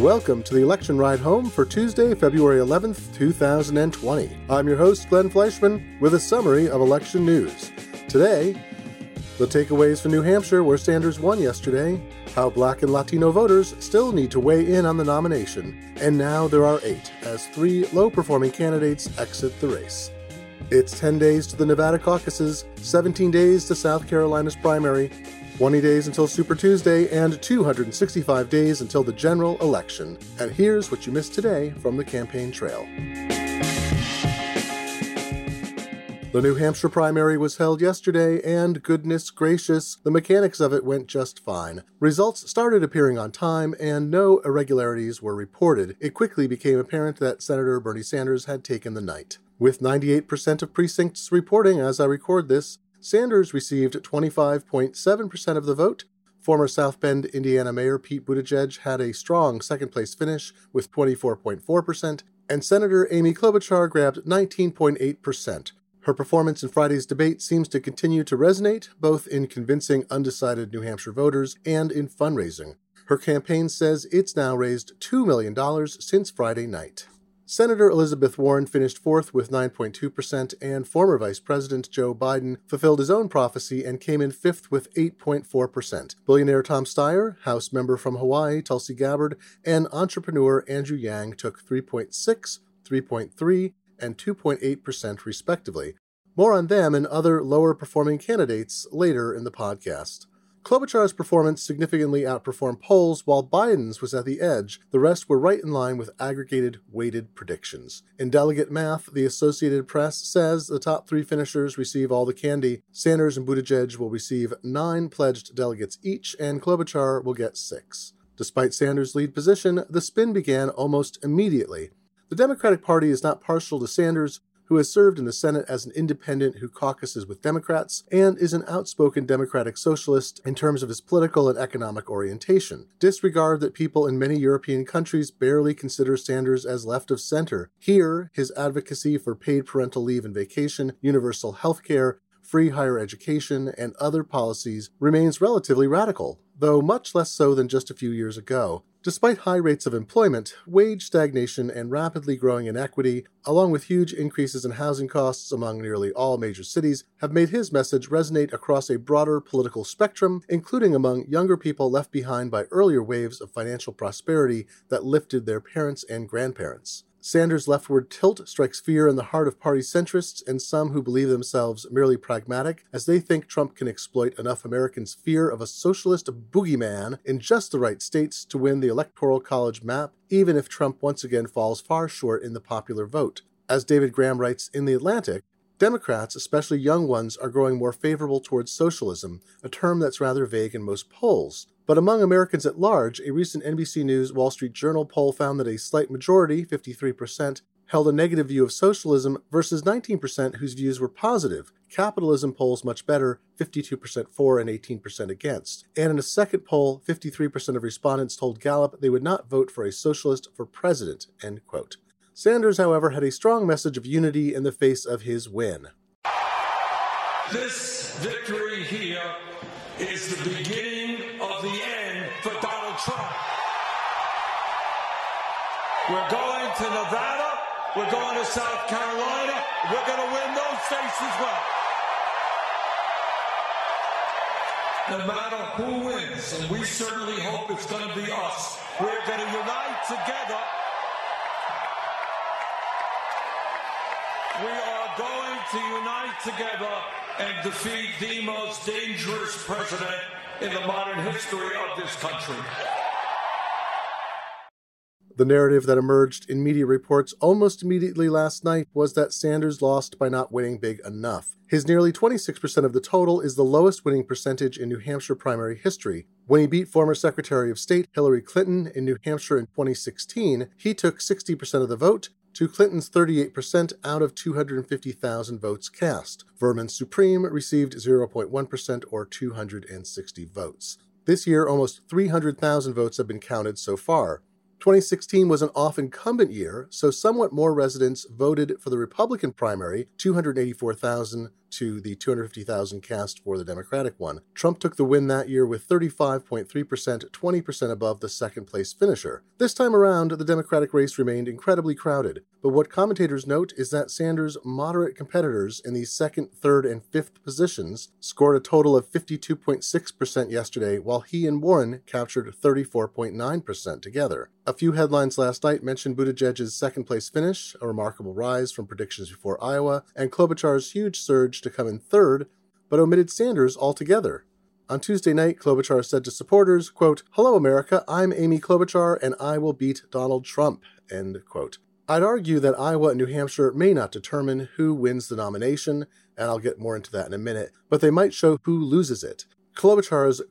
Welcome to the election ride home for Tuesday, February 11th, 2020. I'm your host, Glenn Fleishman, with a summary of election news. Today, the takeaways for New Hampshire, where Sanders won yesterday, how black and Latino voters still need to weigh in on the nomination, and now there are eight, as three low performing candidates exit the race. It's 10 days to the Nevada caucuses, 17 days to South Carolina's primary, 20 days until Super Tuesday, and 265 days until the general election. And here's what you missed today from the campaign trail. The New Hampshire primary was held yesterday, and goodness gracious, the mechanics of it went just fine. Results started appearing on time, and no irregularities were reported. It quickly became apparent that Senator Bernie Sanders had taken the night. With 98% of precincts reporting as I record this, Sanders received 25.7% of the vote. Former South Bend, Indiana Mayor Pete Buttigieg had a strong second place finish with 24.4%, and Senator Amy Klobuchar grabbed 19.8%. Her performance in Friday's debate seems to continue to resonate, both in convincing undecided New Hampshire voters and in fundraising. Her campaign says it's now raised $2 million since Friday night. Senator Elizabeth Warren finished fourth with 9.2%, and former Vice President Joe Biden fulfilled his own prophecy and came in fifth with 8.4%. Billionaire Tom Steyer, House member from Hawaii Tulsi Gabbard, and entrepreneur Andrew Yang took 3.6, 3.3, and 2.8% respectively. More on them and other lower performing candidates later in the podcast. Klobuchar's performance significantly outperformed polls, while Biden's was at the edge. The rest were right in line with aggregated, weighted predictions. In delegate math, the Associated Press says the top three finishers receive all the candy. Sanders and Buttigieg will receive nine pledged delegates each, and Klobuchar will get six. Despite Sanders' lead position, the spin began almost immediately. The Democratic Party is not partial to Sanders, who has served in the Senate as an independent who caucuses with Democrats and is an outspoken Democratic socialist in terms of his political and economic orientation. Disregard that people in many European countries barely consider Sanders as left of center. Here, his advocacy for paid parental leave and vacation, universal health care, free higher education, and other policies remains relatively radical, though much less so than just a few years ago. Despite high rates of employment, wage stagnation, and rapidly growing inequity, along with huge increases in housing costs among nearly all major cities, have made his message resonate across a broader political spectrum, including among younger people left behind by earlier waves of financial prosperity that lifted their parents and grandparents. Sanders' leftward tilt strikes fear in the heart of party centrists and some who believe themselves merely pragmatic, as they think Trump can exploit enough Americans' fear of a socialist boogeyman in just the right states to win the Electoral College map, even if Trump once again falls far short in the popular vote. As David Graham writes in The Atlantic, Democrats, especially young ones, are growing more favorable towards socialism, a term that's rather vague in most polls. But among Americans at large, a recent NBC News Wall Street Journal poll found that a slight majority, 53%, held a negative view of socialism versus 19% whose views were positive. Capitalism polls much better, 52% for and 18% against. And in a second poll, 53% of respondents told Gallup they would not vote for a socialist for president, end quote. Sanders, however, had a strong message of unity in the face of his win. This victory here is the beginning the end for Donald Trump. We're going to Nevada. We're going to South Carolina. We're going to win those states as well. No matter who wins, and we certainly hope it's going to be us, we're going to unite together. We are going to unite together and defeat the most dangerous president in the modern history of this country. The narrative that emerged in media reports almost immediately last night was that Sanders lost by not winning big enough. His nearly 26% of the total is the lowest winning percentage in New Hampshire primary history. When he beat former Secretary of State Hillary Clinton in New Hampshire in 2016, he took 60% of the vote to Clinton's 38% out of 250,000 votes cast. Vermin Supreme received 0.1% or 260 votes. This year, almost 300,000 votes have been counted so far. 2016 was an off incumbent year, so somewhat more residents voted for the Republican primary, 284,000 to the 250,000 cast for the Democratic one. Trump took the win that year with 35.3%, 20% above the second place finisher. This time around, the Democratic race remained incredibly crowded, but what commentators note is that Sanders' moderate competitors in the second, third, and fifth positions scored a total of 52.6% yesterday, while he and Warren captured 34.9% together. A few headlines last night mentioned Buttigieg's second place finish, a remarkable rise from predictions before Iowa, and Klobuchar's huge surge to come in third, but omitted Sanders altogether. On Tuesday night, Klobuchar said to supporters, quote, Hello, America, I'm Amy Klobuchar, and I will beat Donald Trump, end quote. I'd argue that Iowa and New Hampshire may not determine who wins the nomination, and I'll get more into that in a minute, but they might show who loses it. Klobuchar's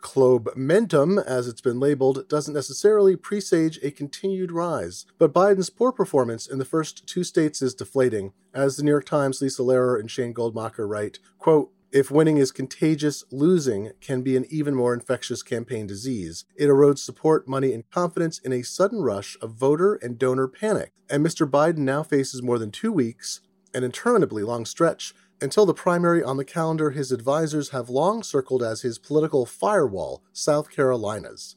Mentum, as it's been labeled, doesn't necessarily presage a continued rise, but Biden's poor performance in the first two states is deflating. As the New York Times' Lisa Lerer and Shane Goldmacher write, quote, if winning is contagious, losing can be an even more infectious campaign disease. It erodes support, money, and confidence in a sudden rush of voter and donor panic. And Mr. Biden now faces more than two weeks, an interminably long stretch, until the primary on the calendar his advisors have long circled as his political firewall, South Carolina's.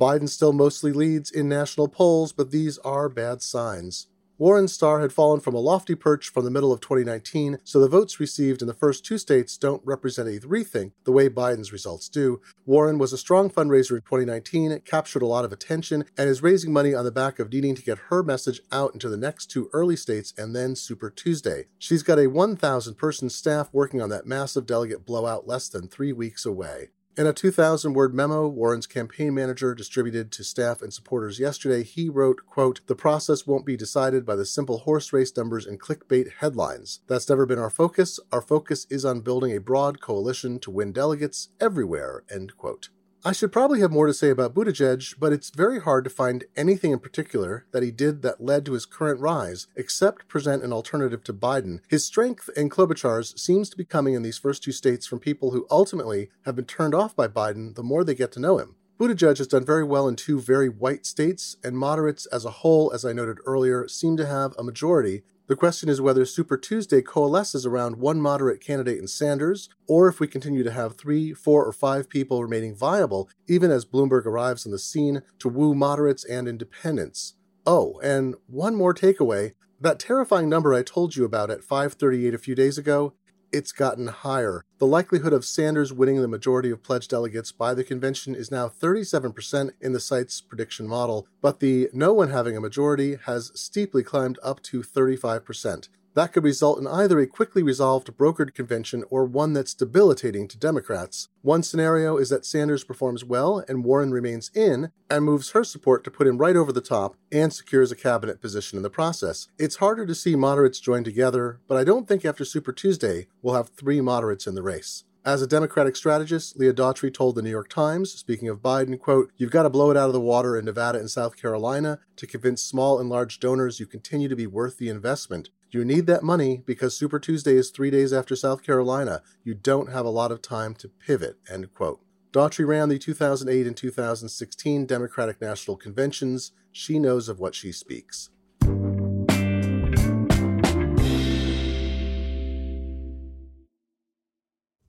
Biden still mostly leads in national polls, but these are bad signs. Warren's star had fallen from a lofty perch from the middle of 2019, so the votes received in the first two states don't represent a rethink the way Biden's results do. Warren was a strong fundraiser in 2019, captured a lot of attention, and is raising money on the back of needing to get her message out into the next two early states and then Super Tuesday. She's got a 1,000 person staff working on that massive delegate blowout less than three weeks away. In a 2,000 word memo Warren's campaign manager distributed to staff and supporters yesterday, he wrote, quote, The process won't be decided by the simple horse race numbers and clickbait headlines. That's never been our focus. Our focus is on building a broad coalition to win delegates everywhere, end quote. I should probably have more to say about Buttigieg, but it's very hard to find anything in particular that he did that led to his current rise, except present an alternative to Biden. His strength and Klobuchar's seems to be coming in these first two states from people who ultimately have been turned off by Biden the more they get to know him. Buttigieg has done very well in two very white states, and moderates as a whole, as I noted earlier, seem to have a majority, the question is whether Super Tuesday coalesces around one moderate candidate in Sanders, or if we continue to have three, four, or five people remaining viable, even as Bloomberg arrives on the scene to woo moderates and independents. Oh, and one more takeaway. That terrifying number I told you about at 538 a few days ago, it's gotten higher. The likelihood of Sanders winning the majority of pledged delegates by the convention is now 37% in the site's prediction model, but the no one having a majority has steeply climbed up to 35%. That could result in either a quickly resolved brokered convention or one that's debilitating to Democrats. One scenario is that Sanders performs well and Warren remains in and moves her support to put him right over the top and secures a cabinet position in the process. It's harder to see moderates join together, but I don't think after Super Tuesday we'll have three moderates in the race. As a Democratic strategist, Leah Daughtry told the New York Times, speaking of Biden, quote, You've got to blow it out of the water in Nevada and South Carolina to convince small and large donors you continue to be worth the investment. You need that money because Super Tuesday is three days after South Carolina. You don't have a lot of time to pivot. End quote. Daughtry ran the 2008 and 2016 Democratic National Conventions. She knows of what she speaks.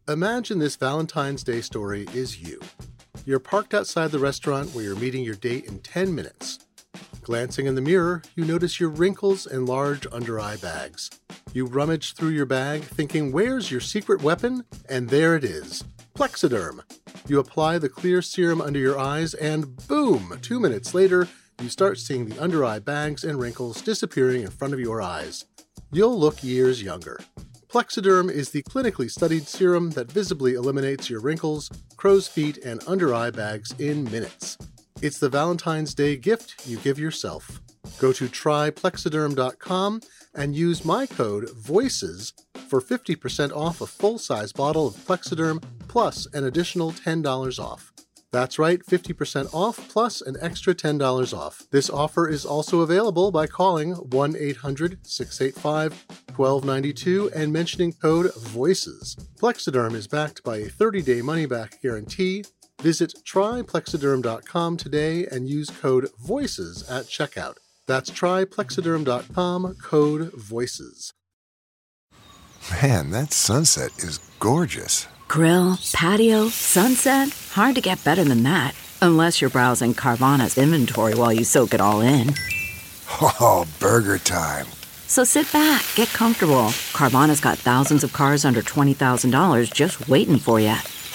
Imagine this Valentine's Day story is you. You're parked outside the restaurant where you're meeting your date in 10 minutes. Glancing in the mirror, you notice your wrinkles and large under eye bags. You rummage through your bag, thinking, Where's your secret weapon? And there it is Plexaderm. You apply the clear serum under your eyes, and boom! Two minutes later, you start seeing the under eye bags and wrinkles disappearing in front of your eyes. You'll look years younger. Plexaderm is the clinically studied serum that visibly eliminates your wrinkles, crow's feet, and under eye bags in minutes. It's the Valentine's Day gift you give yourself. Go to tryplexaderm.com and use my code VOICES for 50% off a full size bottle of Plexaderm plus an additional $10 off. That's right, 50% off plus an extra $10 off. This offer is also available by calling 1 800 685 1292 and mentioning code VOICES. Plexaderm is backed by a 30 day money back guarantee Visit tryplexaderm.com today and use code VOICES at checkout. That's tryplexaderm.com, code VOICES. Man, that sunset is gorgeous. Grill, patio, sunset. Hard to get better than that. Unless you're browsing Carvana's inventory while you soak it all in. Oh, burger time. So sit back, get comfortable. Carvana's got thousands of cars under $20,000 just waiting for you.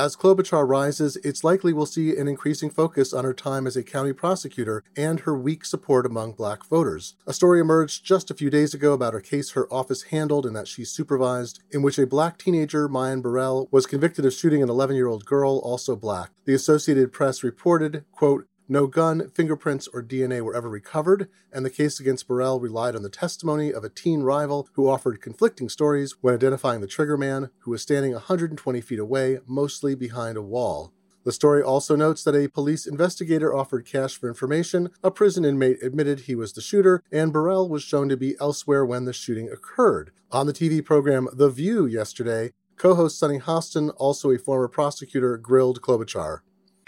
As Klobuchar rises, it's likely we'll see an increasing focus on her time as a county prosecutor and her weak support among black voters. A story emerged just a few days ago about a case her office handled and that she supervised, in which a black teenager, Myon Burrell, was convicted of shooting an 11 year old girl, also black. The Associated Press reported, quote, no gun, fingerprints, or DNA were ever recovered, and the case against Burrell relied on the testimony of a teen rival who offered conflicting stories when identifying the triggerman, who was standing 120 feet away, mostly behind a wall. The story also notes that a police investigator offered cash for information, a prison inmate admitted he was the shooter, and Burrell was shown to be elsewhere when the shooting occurred. On the TV program The View yesterday, co host Sunny Hostin, also a former prosecutor, grilled Klobuchar.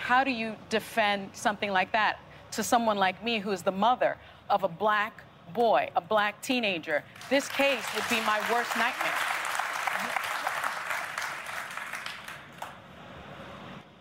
How do you defend something like that to someone like me who is the mother of a black boy, a black teenager? This case would be my worst nightmare.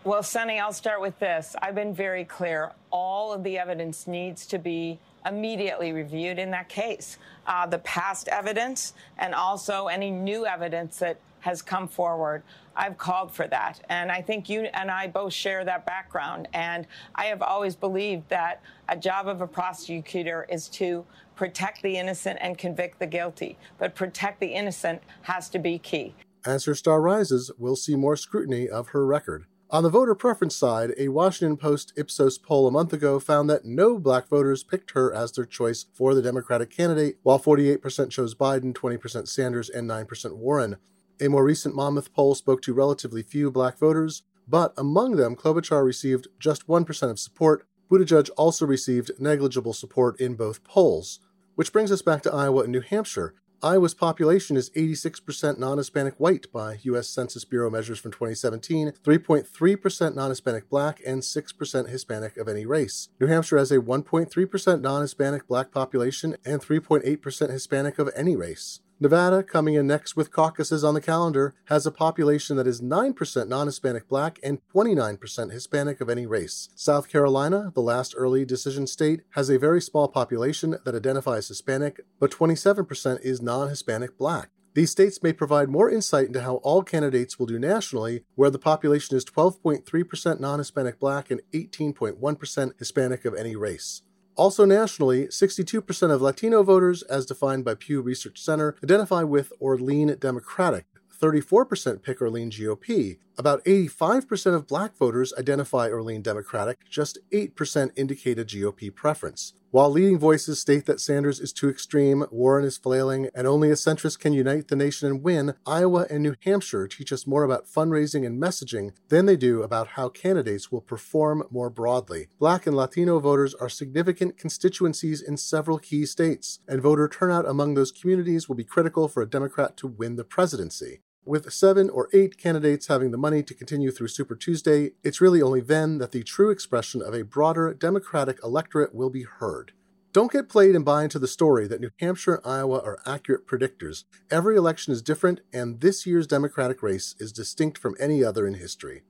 Well, Sunny, I'll start with this. I've been very clear. All of the evidence needs to be immediately reviewed in that case. Uh, the past evidence and also any new evidence that has come forward. I've called for that. And I think you and I both share that background. And I have always believed that a job of a prosecutor is to protect the innocent and convict the guilty. But protect the innocent has to be key. As her star rises, we'll see more scrutiny of her record. On the voter preference side, a Washington Post Ipsos poll a month ago found that no black voters picked her as their choice for the Democratic candidate, while 48% chose Biden, 20% Sanders, and 9% Warren. A more recent Monmouth poll spoke to relatively few black voters, but among them, Klobuchar received just 1% of support. Buttigieg also received negligible support in both polls. Which brings us back to Iowa and New Hampshire. Iowa's population is 86% non Hispanic white by U.S. Census Bureau measures from 2017, 3.3% non Hispanic black, and 6% Hispanic of any race. New Hampshire has a 1.3% non Hispanic black population and 3.8% Hispanic of any race. Nevada, coming in next with caucuses on the calendar, has a population that is 9% non Hispanic black and 29% Hispanic of any race. South Carolina, the last early decision state, has a very small population that identifies Hispanic, but 27% is non Hispanic black. These states may provide more insight into how all candidates will do nationally, where the population is 12.3% non Hispanic black and 18.1% Hispanic of any race. Also nationally, 62% of Latino voters, as defined by Pew Research Center, identify with or lean Democratic. 34% pick or lean GOP. About 85% of black voters identify or lean Democratic, just 8% indicate a GOP preference. While leading voices state that Sanders is too extreme, Warren is flailing, and only a centrist can unite the nation and win, Iowa and New Hampshire teach us more about fundraising and messaging than they do about how candidates will perform more broadly. Black and Latino voters are significant constituencies in several key states, and voter turnout among those communities will be critical for a Democrat to win the presidency. With seven or eight candidates having the money to continue through Super Tuesday, it's really only then that the true expression of a broader Democratic electorate will be heard. Don't get played and buy into the story that New Hampshire and Iowa are accurate predictors. Every election is different, and this year's Democratic race is distinct from any other in history.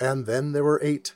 And then there were eight.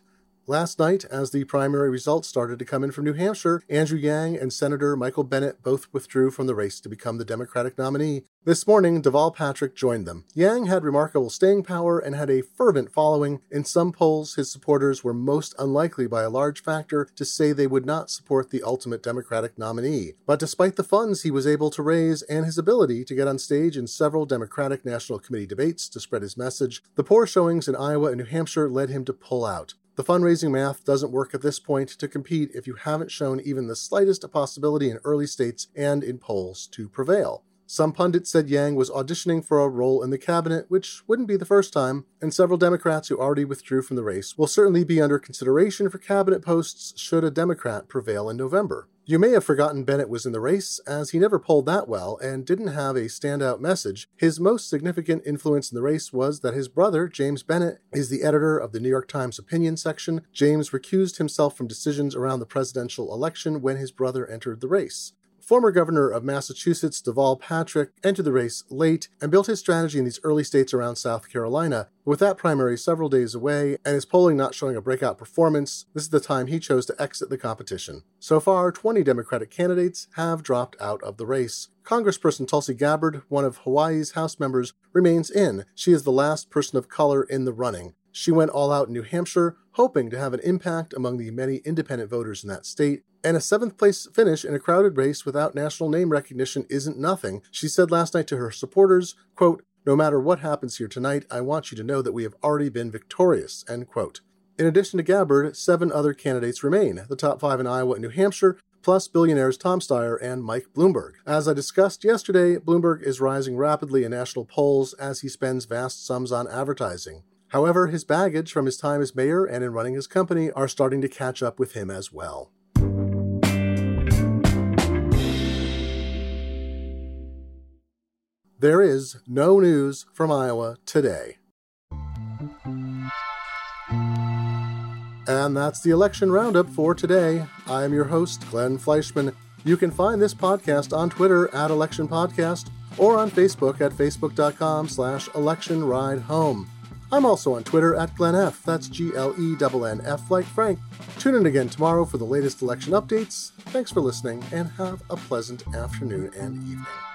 Last night, as the primary results started to come in from New Hampshire, Andrew Yang and Senator Michael Bennet both withdrew from the race to become the Democratic nominee. This morning, Deval Patrick joined them. Yang had remarkable staying power and had a fervent following. In some polls, his supporters were most unlikely by a large factor to say they would not support the ultimate Democratic nominee. But despite the funds he was able to raise and his ability to get on stage in several Democratic National Committee debates to spread his message, the poor showings in Iowa and New Hampshire led him to pull out. The fundraising math doesn't work at this point to compete if you haven't shown even the slightest possibility in early states and in polls to prevail. Some pundits said Yang was auditioning for a role in the cabinet, which wouldn't be the first time, and several Democrats who already withdrew from the race will certainly be under consideration for cabinet posts should a Democrat prevail in November. You may have forgotten Bennet was in the race, as he never polled that well and didn't have a standout message. His most significant influence in the race was that his brother, James Bennet, is the editor of the New York Times opinion section. James recused himself from decisions around the presidential election when his brother entered the race. Former governor of Massachusetts, Deval Patrick, entered the race late and built his strategy in these early states around South Carolina. With that primary several days away and his polling not showing a breakout performance, this is the time he chose to exit the competition. So far, 20 Democratic candidates have dropped out of the race. Congressperson Tulsi Gabbard, one of Hawaii's House members, remains in. She is the last person of color in the running. She went all out in New Hampshire, hoping to have an impact among the many independent voters in that state, and a seventh place finish in a crowded race without national name recognition isn't nothing. She said last night to her supporters, quote, No matter what happens here tonight, I want you to know that we have already been victorious, end quote. In addition to Gabbard, seven other candidates remain, the top five in Iowa and New Hampshire, plus billionaires Tom Steyer and Mike Bloomberg. As I discussed yesterday, Bloomberg is rising rapidly in national polls as he spends vast sums on advertising. However, his baggage from his time as mayor and in running his company are starting to catch up with him as well. There is no news from Iowa today. And that's the election roundup for today. I am your host, Glenn Fleishman. You can find this podcast on Twitter at Election Podcast or on Facebook at facebook.com slash election ride home. I'm also on Twitter at GlennF. That's G L E N F like Frank. Tune in again tomorrow for the latest election updates. Thanks for listening and have a pleasant afternoon and evening.